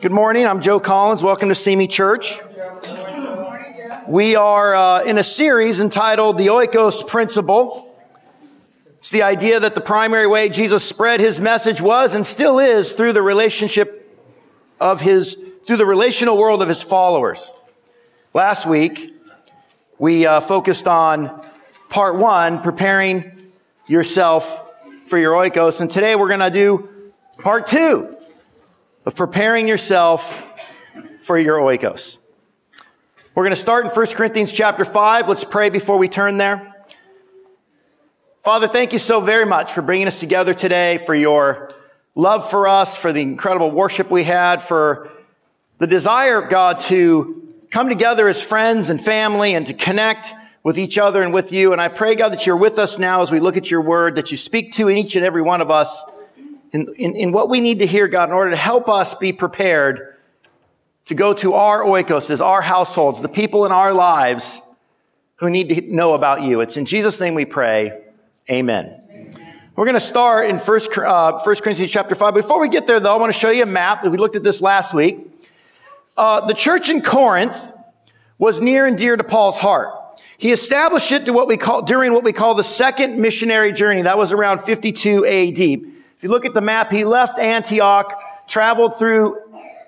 Good morning. I'm Joe Collins. Welcome to See Me Church. We are uh, in a series entitled The Oikos Principle. It's the idea that the primary way Jesus spread his message was and still is through the relationship of his, through the relational world of his followers. Last week, we uh, focused on part one, preparing yourself for your oikos. And today we're going to do part two of preparing yourself for your oikos. We're going to start in 1 Corinthians chapter 5. Let's pray before we turn there. Father, thank you so very much for bringing us together today, for your love for us, for the incredible worship we had, for the desire, of God, to come together as friends and family and to connect with each other and with you. And I pray, God, that you're with us now as we look at your word, that you speak to each and every one of us in, in, in what we need to hear, God, in order to help us be prepared to go to our oikoses, our households, the people in our lives who need to know about you. It's in Jesus' name we pray. Amen. We're going to start in First, uh, Corinthians chapter 5. Before we get there, though, I want to show you a map. We looked at this last week. Uh, the church in Corinth was near and dear to Paul's heart. He established it to what we call, during what we call the second missionary journey. That was around 52 AD. If you look at the map, he left Antioch, traveled through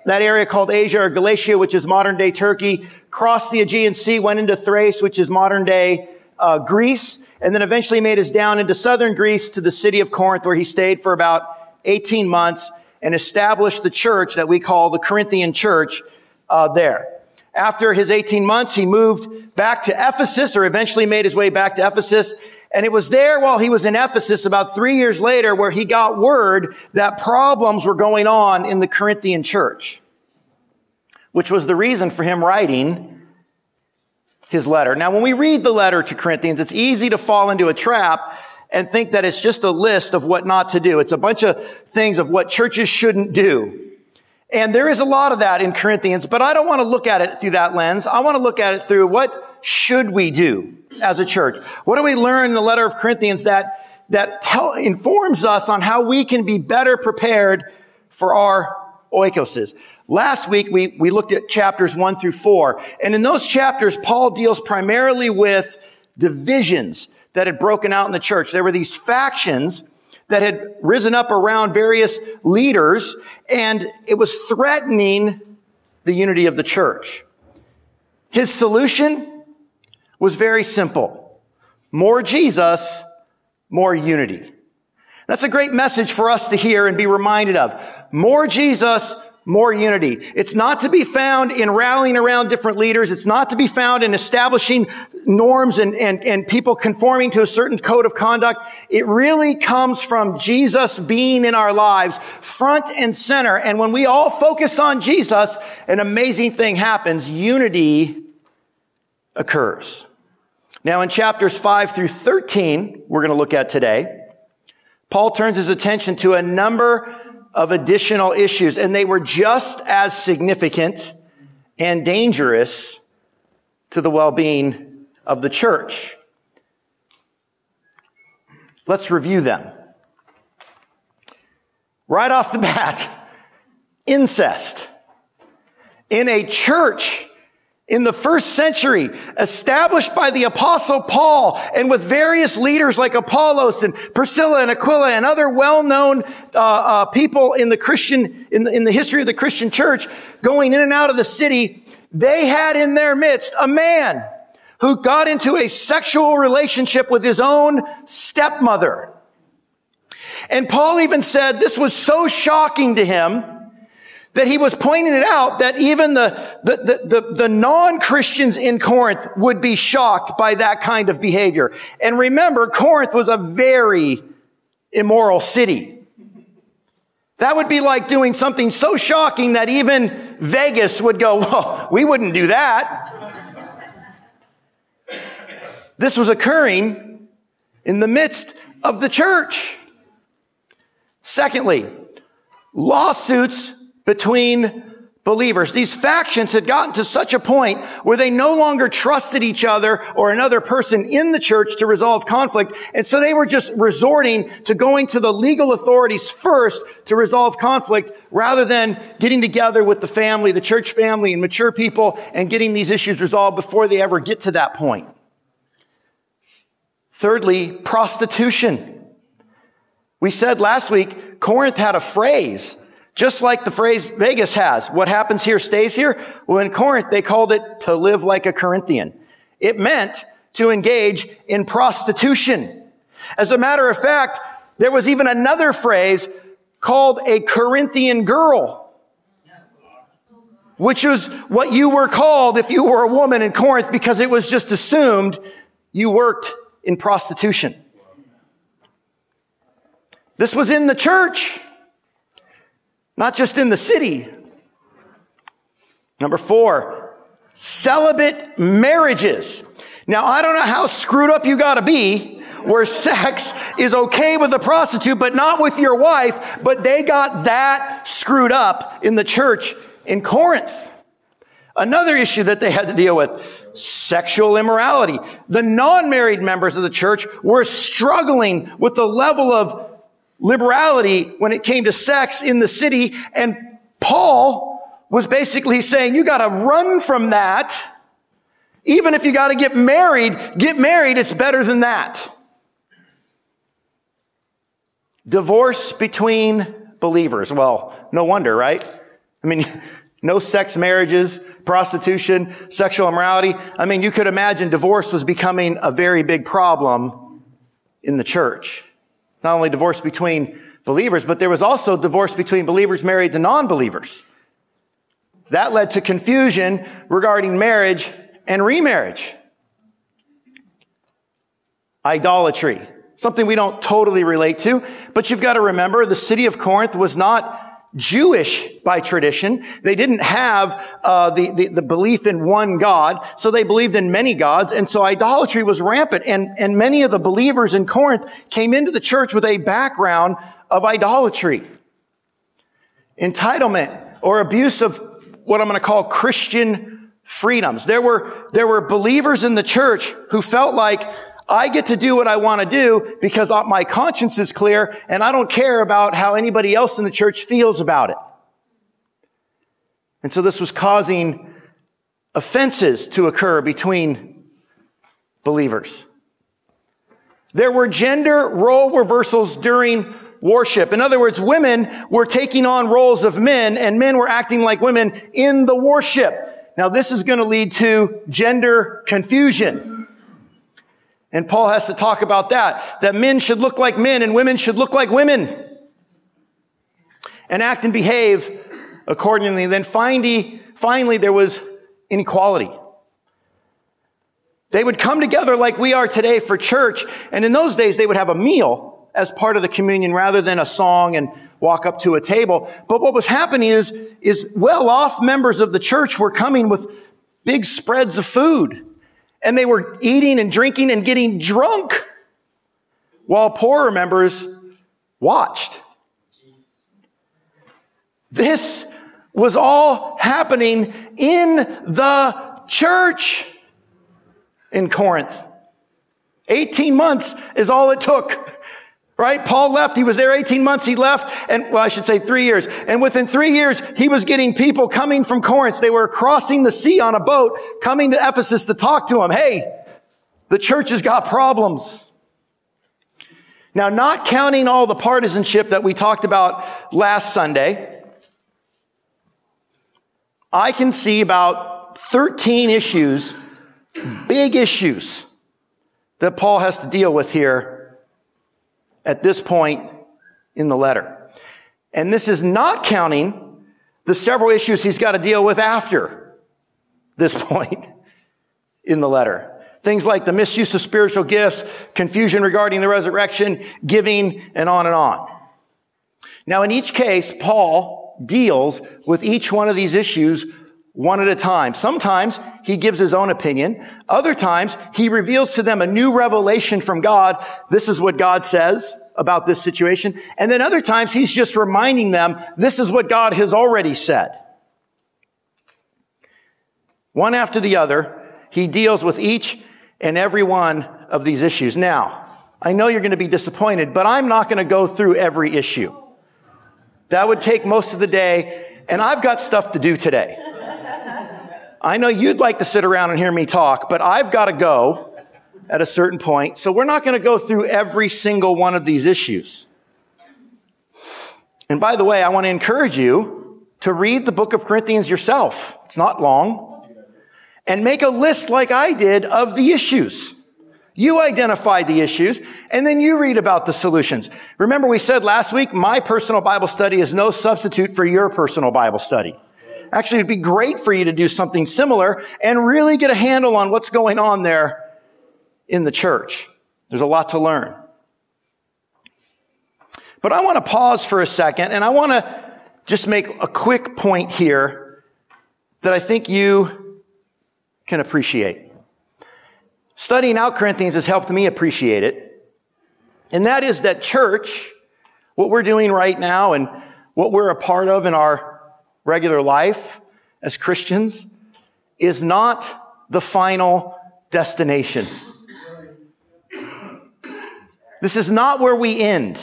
that area called Asia or Galatia, which is modern day Turkey, crossed the Aegean Sea, went into Thrace, which is modern day uh, Greece, and then eventually made his down into southern Greece to the city of Corinth, where he stayed for about 18 months and established the church that we call the Corinthian church uh, there. After his 18 months, he moved back to Ephesus, or eventually made his way back to Ephesus, and it was there while he was in Ephesus about three years later where he got word that problems were going on in the Corinthian church, which was the reason for him writing his letter. Now, when we read the letter to Corinthians, it's easy to fall into a trap and think that it's just a list of what not to do. It's a bunch of things of what churches shouldn't do. And there is a lot of that in Corinthians, but I don't want to look at it through that lens. I want to look at it through what should we do? as a church? What do we learn in the letter of Corinthians that, that tell, informs us on how we can be better prepared for our oikoses? Last week, we, we looked at chapters one through four. And in those chapters, Paul deals primarily with divisions that had broken out in the church. There were these factions that had risen up around various leaders, and it was threatening the unity of the church. His solution was very simple. More Jesus, more unity. That's a great message for us to hear and be reminded of. More Jesus, more unity. It's not to be found in rallying around different leaders. It's not to be found in establishing norms and, and, and people conforming to a certain code of conduct. It really comes from Jesus being in our lives front and center. And when we all focus on Jesus, an amazing thing happens. Unity occurs. Now, in chapters 5 through 13, we're going to look at today, Paul turns his attention to a number of additional issues, and they were just as significant and dangerous to the well-being of the church. Let's review them. Right off the bat, incest. In a church in the first century, established by the apostle Paul and with various leaders like Apollos and Priscilla and Aquila and other well-known uh, uh, people in the Christian, in the, in the history of the Christian church going in and out of the city, they had in their midst a man who got into a sexual relationship with his own stepmother. And Paul even said this was so shocking to him that he was pointing it out that even the, the, the, the, non-Christians in Corinth would be shocked by that kind of behavior. And remember, Corinth was a very immoral city. That would be like doing something so shocking that even Vegas would go, well, we wouldn't do that. This was occurring in the midst of the church. Secondly, lawsuits between believers. These factions had gotten to such a point where they no longer trusted each other or another person in the church to resolve conflict. And so they were just resorting to going to the legal authorities first to resolve conflict rather than getting together with the family, the church family and mature people and getting these issues resolved before they ever get to that point. Thirdly, prostitution. We said last week, Corinth had a phrase just like the phrase Vegas has, what happens here stays here. Well, in Corinth, they called it to live like a Corinthian. It meant to engage in prostitution. As a matter of fact, there was even another phrase called a Corinthian girl, which was what you were called if you were a woman in Corinth because it was just assumed you worked in prostitution. This was in the church not just in the city. Number four, celibate marriages. Now, I don't know how screwed up you gotta be where sex is okay with a prostitute, but not with your wife, but they got that screwed up in the church in Corinth. Another issue that they had to deal with, sexual immorality. The non-married members of the church were struggling with the level of liberality when it came to sex in the city. And Paul was basically saying, you got to run from that. Even if you got to get married, get married. It's better than that. Divorce between believers. Well, no wonder, right? I mean, no sex marriages, prostitution, sexual immorality. I mean, you could imagine divorce was becoming a very big problem in the church not only divorce between believers, but there was also divorce between believers married to non-believers. That led to confusion regarding marriage and remarriage. Idolatry. Something we don't totally relate to, but you've got to remember the city of Corinth was not Jewish by tradition. They didn't have uh, the, the, the belief in one God, so they believed in many gods, and so idolatry was rampant. And and many of the believers in Corinth came into the church with a background of idolatry, entitlement, or abuse of what I'm going to call Christian freedoms. There were there were believers in the church who felt like I get to do what I want to do because uh, my conscience is clear and I don't care about how anybody else in the church feels about it. And so this was causing offenses to occur between believers. There were gender role reversals during worship. In other words, women were taking on roles of men and men were acting like women in the worship. Now this is going to lead to gender confusion. And Paul has to talk about that, that men should look like men and women should look like women and act and behave accordingly. And Then finally, finally, there was inequality. They would come together like we are today for church. And in those days, they would have a meal as part of the communion rather than a song and walk up to a table. But what was happening is, is well off members of the church were coming with big spreads of food and they were eating and drinking and getting drunk while poorer members watched. This was all happening in the church in Corinth. 18 months is all it took Right? Paul left. He was there 18 months. He left and, well, I should say three years. And within three years, he was getting people coming from Corinth. They were crossing the sea on a boat coming to Ephesus to talk to him. Hey, the church has got problems. Now, not counting all the partisanship that we talked about last Sunday, I can see about 13 issues, big issues that Paul has to deal with here at this point in the letter. And this is not counting the several issues he's got to deal with after this point in the letter. Things like the misuse of spiritual gifts, confusion regarding the resurrection, giving, and on and on. Now, in each case, Paul deals with each one of these issues one at a time. Sometimes he gives his own opinion. Other times he reveals to them a new revelation from God. This is what God says about this situation. And then other times he's just reminding them, this is what God has already said. One after the other, he deals with each and every one of these issues. Now, I know you're going to be disappointed, but I'm not going to go through every issue. That would take most of the day, and I've got stuff to do today. I know you'd like to sit around and hear me talk, but I've got to go at a certain point. So we're not going to go through every single one of these issues. And by the way, I want to encourage you to read the book of Corinthians yourself. It's not long. And make a list like I did of the issues. You identify the issues and then you read about the solutions. Remember we said last week, my personal Bible study is no substitute for your personal Bible study. Actually, it'd be great for you to do something similar and really get a handle on what's going on there in the church. There's a lot to learn. But I want to pause for a second and I want to just make a quick point here that I think you can appreciate. Studying out Corinthians has helped me appreciate it. And that is that church, what we're doing right now and what we're a part of in our regular life as Christians is not the final destination. This is not where we end.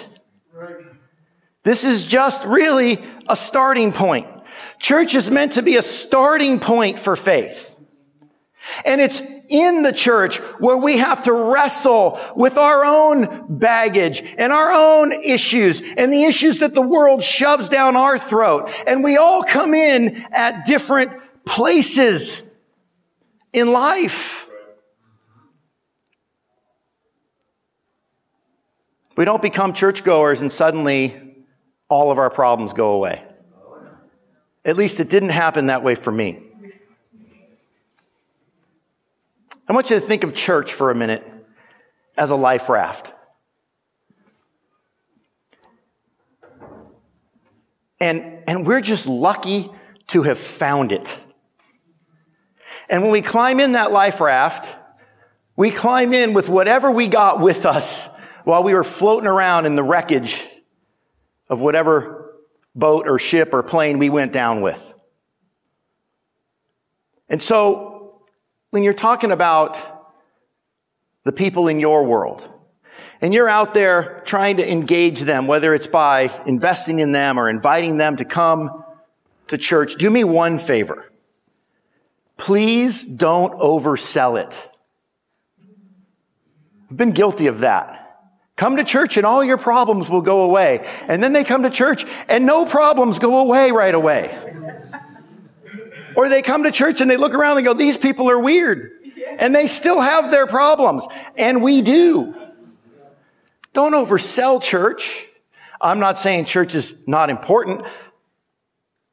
This is just really a starting point. Church is meant to be a starting point for faith. And it's in the church where we have to wrestle with our own baggage and our own issues and the issues that the world shoves down our throat. And we all come in at different places in life. We don't become churchgoers and suddenly all of our problems go away. At least it didn't happen that way for me. I want you to think of church for a minute as a life raft. And, and we're just lucky to have found it. And when we climb in that life raft, we climb in with whatever we got with us while we were floating around in the wreckage of whatever boat or ship or plane we went down with. And so, when you're talking about the people in your world, and you're out there trying to engage them, whether it's by investing in them or inviting them to come to church, do me one favor. Please don't oversell it. I've been guilty of that. Come to church and all your problems will go away. And then they come to church and no problems go away right away. Or they come to church and they look around and go, these people are weird. And they still have their problems. And we do. Don't oversell church. I'm not saying church is not important.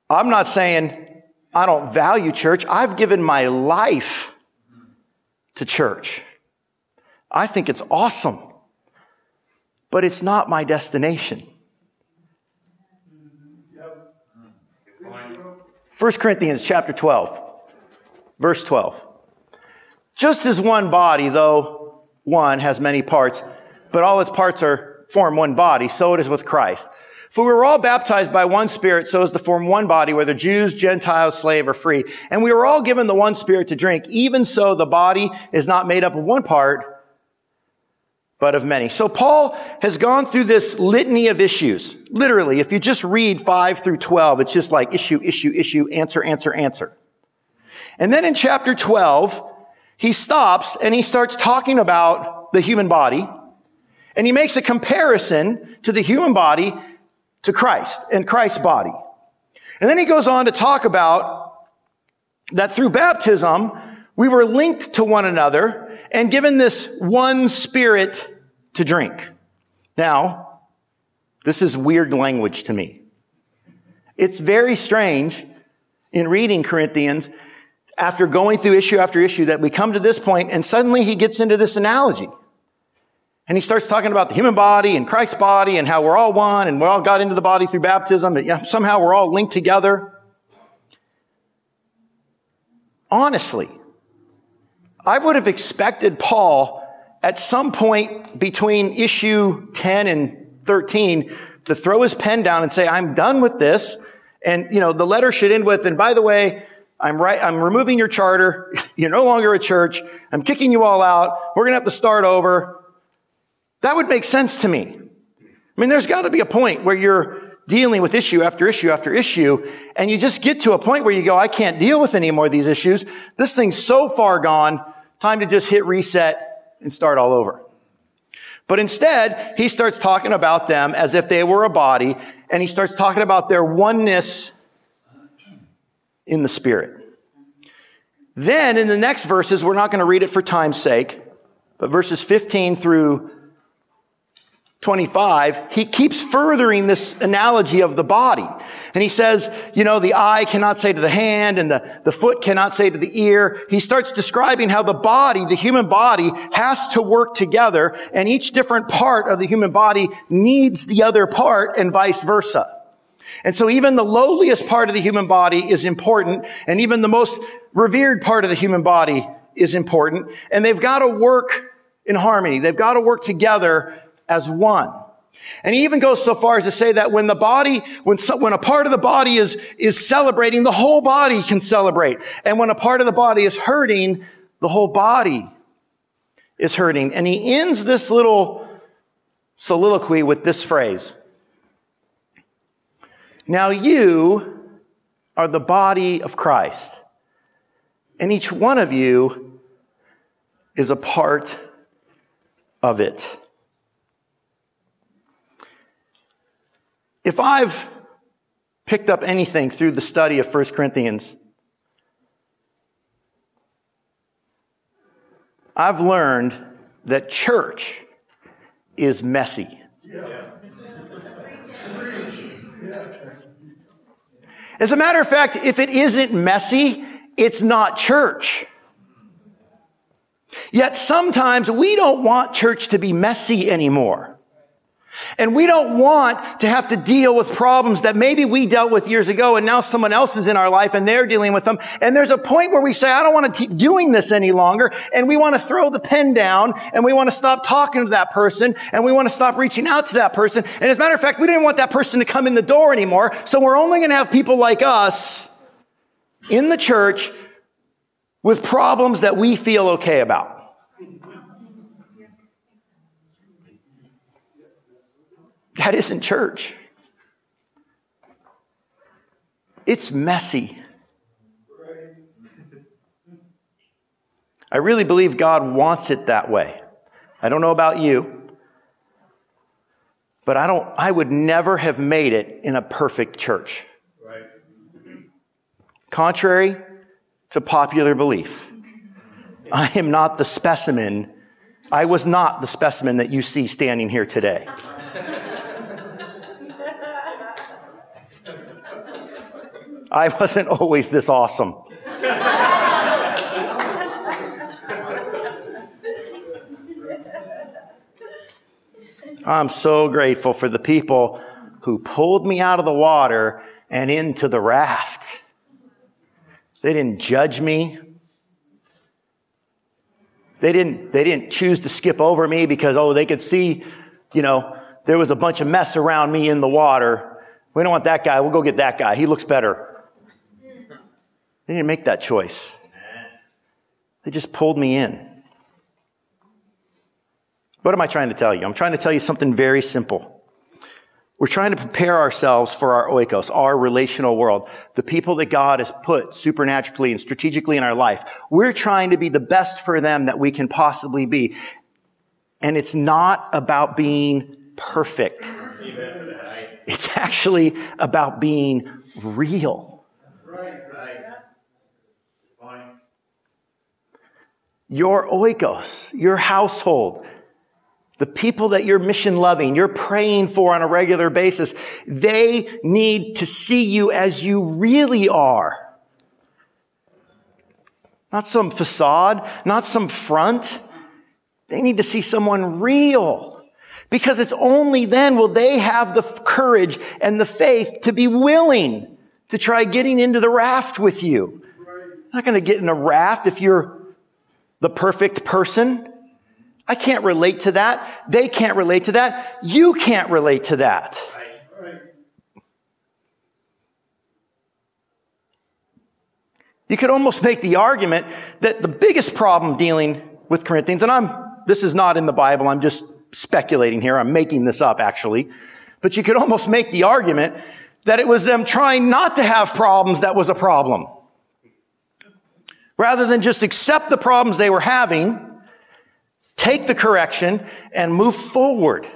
I'm not saying I don't value church. I've given my life to church. I think it's awesome but it's not my destination. 1 Corinthians chapter 12, verse 12. Just as one body, though one has many parts, but all its parts are form one body, so it is with Christ. For we were all baptized by one spirit so as to form one body, whether Jews, Gentiles, slave, or free. And we were all given the one spirit to drink. Even so, the body is not made up of one part, but of many. So Paul has gone through this litany of issues. Literally, if you just read 5 through 12, it's just like issue, issue, issue, answer, answer, answer. And then in chapter 12, he stops and he starts talking about the human body. And he makes a comparison to the human body to Christ and Christ's body. And then he goes on to talk about that through baptism, we were linked to one another and given this one spirit to drink. Now, this is weird language to me. It's very strange in reading Corinthians after going through issue after issue that we come to this point and suddenly he gets into this analogy. And he starts talking about the human body and Christ's body and how we're all one and we all got into the body through baptism. And somehow we're all linked together. Honestly, I would have expected Paul at some point between issue 10 and 13 to throw his pen down and say, I'm done with this. And, you know, the letter should end with, and by the way, I'm right, I'm removing your charter. You're no longer a church. I'm kicking you all out. We're going to have to start over. That would make sense to me. I mean, there's got to be a point where you're dealing with issue after issue after issue, and you just get to a point where you go, I can't deal with any more of these issues. This thing's so far gone. Time to just hit reset and start all over. But instead, he starts talking about them as if they were a body, and he starts talking about their oneness in the Spirit. Then in the next verses, we're not going to read it for time's sake, but verses 15 through 25, he keeps furthering this analogy of the body. And he says, you know, the eye cannot say to the hand and the, the foot cannot say to the ear. He starts describing how the body, the human body, has to work together and each different part of the human body needs the other part and vice versa. And so even the lowliest part of the human body is important and even the most revered part of the human body is important and they've got to work in harmony. They've got to work together as one. And he even goes so far as to say that when the body, when, so, when a part of the body is, is celebrating, the whole body can celebrate. And when a part of the body is hurting, the whole body is hurting. And he ends this little soliloquy with this phrase. Now you are the body of Christ. And each one of you is a part of it. If I've picked up anything through the study of 1 Corinthians, I've learned that church is messy. As a matter of fact, if it isn't messy, it's not church. Yet sometimes we don't want church to be messy anymore. And we don't want to have to deal with problems that maybe we dealt with years ago and now someone else is in our life and they're dealing with them. And there's a point where we say, I don't want to keep doing this any longer. And we want to throw the pen down and we want to stop talking to that person and we want to stop reaching out to that person. And as a matter of fact, we didn't want that person to come in the door anymore. So we're only going to have people like us in the church with problems that we feel okay about. That isn't church. It's messy. I really believe God wants it that way. I don't know about you, but I don't I would never have made it in a perfect church. Contrary to popular belief. I am not the specimen. I was not the specimen that you see standing here today. I wasn't always this awesome. I'm so grateful for the people who pulled me out of the water and into the raft. They didn't judge me. They didn't, they didn't choose to skip over me because, oh, they could see, you know, there was a bunch of mess around me in the water. We don't want that guy. We'll go get that guy. He looks better. They didn't make that choice. They just pulled me in. What am I trying to tell you? I'm trying to tell you something very simple. We're trying to prepare ourselves for our oikos, our relational world, the people that God has put supernaturally and strategically in our life. We're trying to be the best for them that we can possibly be. And it's not about being perfect. It's actually about being real. Your oikos, your household, the people that you're mission loving, you're praying for on a regular basis, they need to see you as you really are. Not some facade, not some front. They need to see someone real. Because it's only then will they have the courage and the faith to be willing to try getting into the raft with you. Not going to get in a raft if you're the perfect person. I can't relate to that. They can't relate to that. You can't relate to that. You could almost make the argument that the biggest problem dealing with Corinthians, and I'm, this is not in the Bible, I'm just speculating here, I'm making this up actually, but you could almost make the argument that it was them trying not to have problems that was a problem. Rather than just accept the problems they were having, take the correction, and move forward.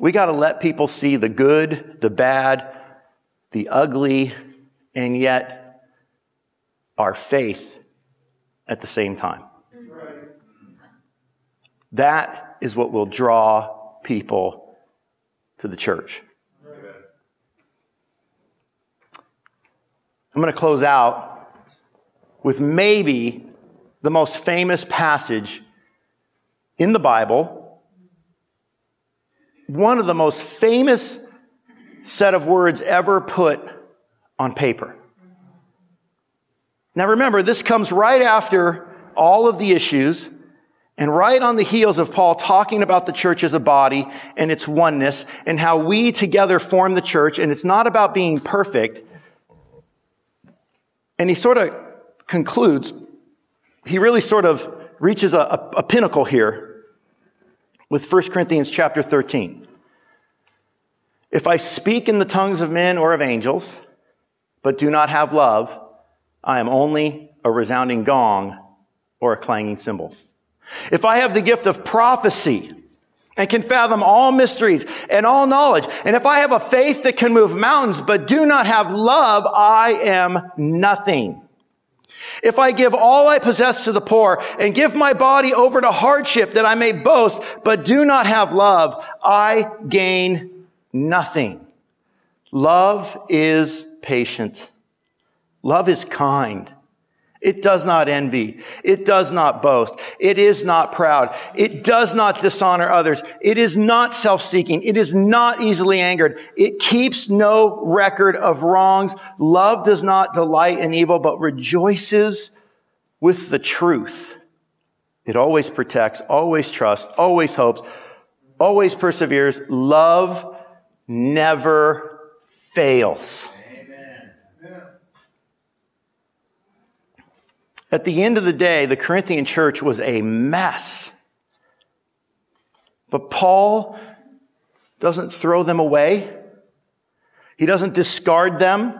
We got to let people see the good, the bad, the ugly, and yet our faith at the same time. That is what will draw people to the church. I'm going to close out with maybe the most famous passage in the Bible, one of the most famous set of words ever put on paper. Now remember, this comes right after all of the issues and right on the heels of Paul talking about the church as a body and its oneness and how we together form the church. And it's not about being perfect. And he sort of concludes, he really sort of reaches a, a, a pinnacle here with 1 Corinthians chapter 13. If I speak in the tongues of men or of angels, but do not have love, I am only a resounding gong or a clanging cymbal. If I have the gift of prophecy and can fathom all mysteries and all knowledge, and if I have a faith that can move mountains but do not have love, I am nothing. If I give all I possess to the poor and give my body over to hardship that I may boast, but do not have love, I gain nothing. Love is patient. Love is kind. It does not envy. It does not boast. It is not proud. It does not dishonor others. It is not self-seeking. It is not easily angered. It keeps no record of wrongs. Love does not delight in evil, but rejoices with the truth. It always protects, always trusts, always hopes, always perseveres. Love never fails. At the end of the day, the Corinthian church was a mess. But Paul doesn't throw them away. He doesn't discard them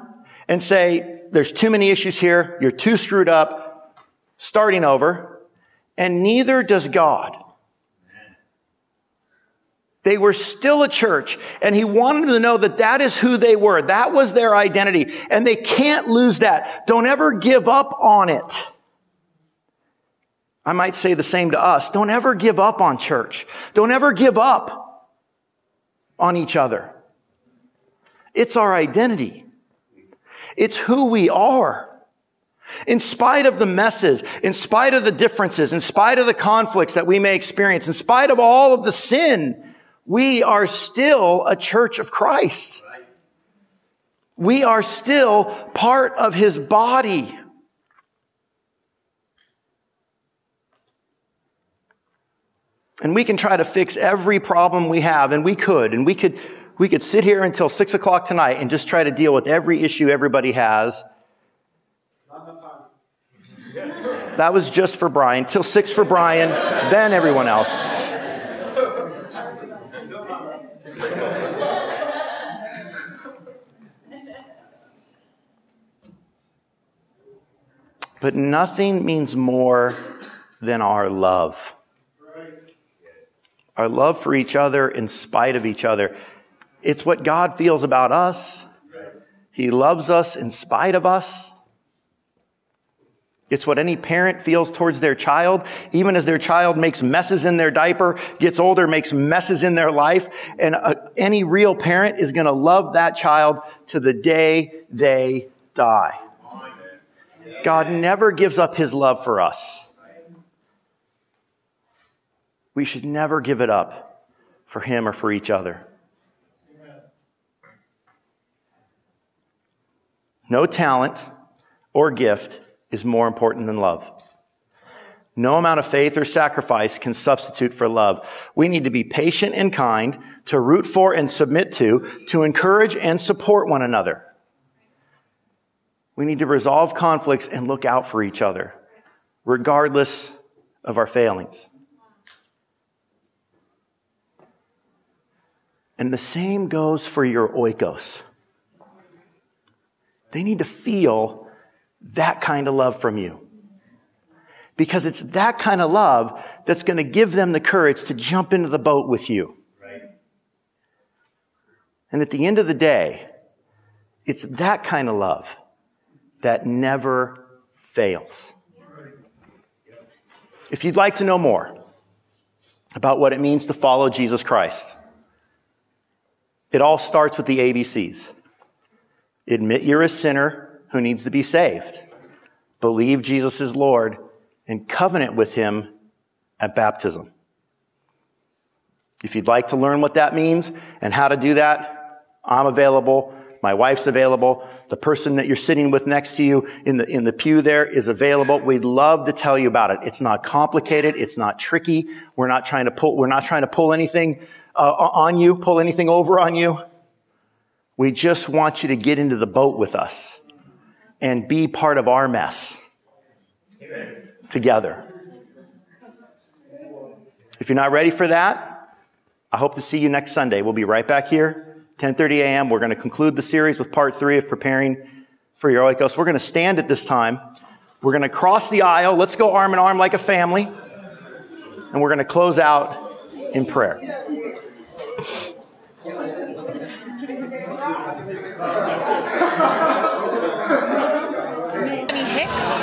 and say, there's too many issues here. You're too screwed up. Starting over. And neither does God. They were still a church and he wanted them to know that that is who they were. That was their identity and they can't lose that. Don't ever give up on it. I might say the same to us. Don't ever give up on church. Don't ever give up on each other. It's our identity. It's who we are. In spite of the messes, in spite of the differences, in spite of the conflicts that we may experience, in spite of all of the sin, we are still a church of Christ. We are still part of his body. And we can try to fix every problem we have, and we could, and we could, we could sit here until six o'clock tonight and just try to deal with every issue everybody has. That was just for Brian. Till six for Brian, then everyone else. But nothing means more than our love our love for each other in spite of each other. It's what God feels about us. He loves us in spite of us. It's what any parent feels towards their child, even as their child makes messes in their diaper, gets older, makes messes in their life. And uh, any real parent is going to love that child to the day they die. God never gives up his love for us. We should never give it up for him or for each other. No talent or gift is more important than love. No amount of faith or sacrifice can substitute for love. We need to be patient and kind, to root for and submit to, to encourage and support one another. We need to resolve conflicts and look out for each other, regardless of our failings. And the same goes for your oikos. They need to feel that kind of love from you. Because it's that kind of love that's going to give them the courage to jump into the boat with you. Right. And at the end of the day, it's that kind of love that never fails. If you'd like to know more about what it means to follow Jesus Christ, it all starts with the ABCs. Admit you're a sinner who needs to be saved. Believe Jesus is Lord and covenant with him at baptism. If you'd like to learn what that means and how to do that, I'm available. My wife's available. The person that you're sitting with next to you in the, in the pew there is available. We'd love to tell you about it. It's not complicated. It's not tricky. We're not trying to pull, we're not trying to pull anything uh, on you, pull anything over on you. We just want you to get into the boat with us and be part of our mess together. If you're not ready for that, I hope to see you next Sunday. We'll be right back here, 10:30 a.m. We're going to conclude the series with part three of preparing for your oikos. We're going to stand at this time. We're going to cross the aisle. Let's go arm in arm like a family. And we're going to close out in prayer. Hicks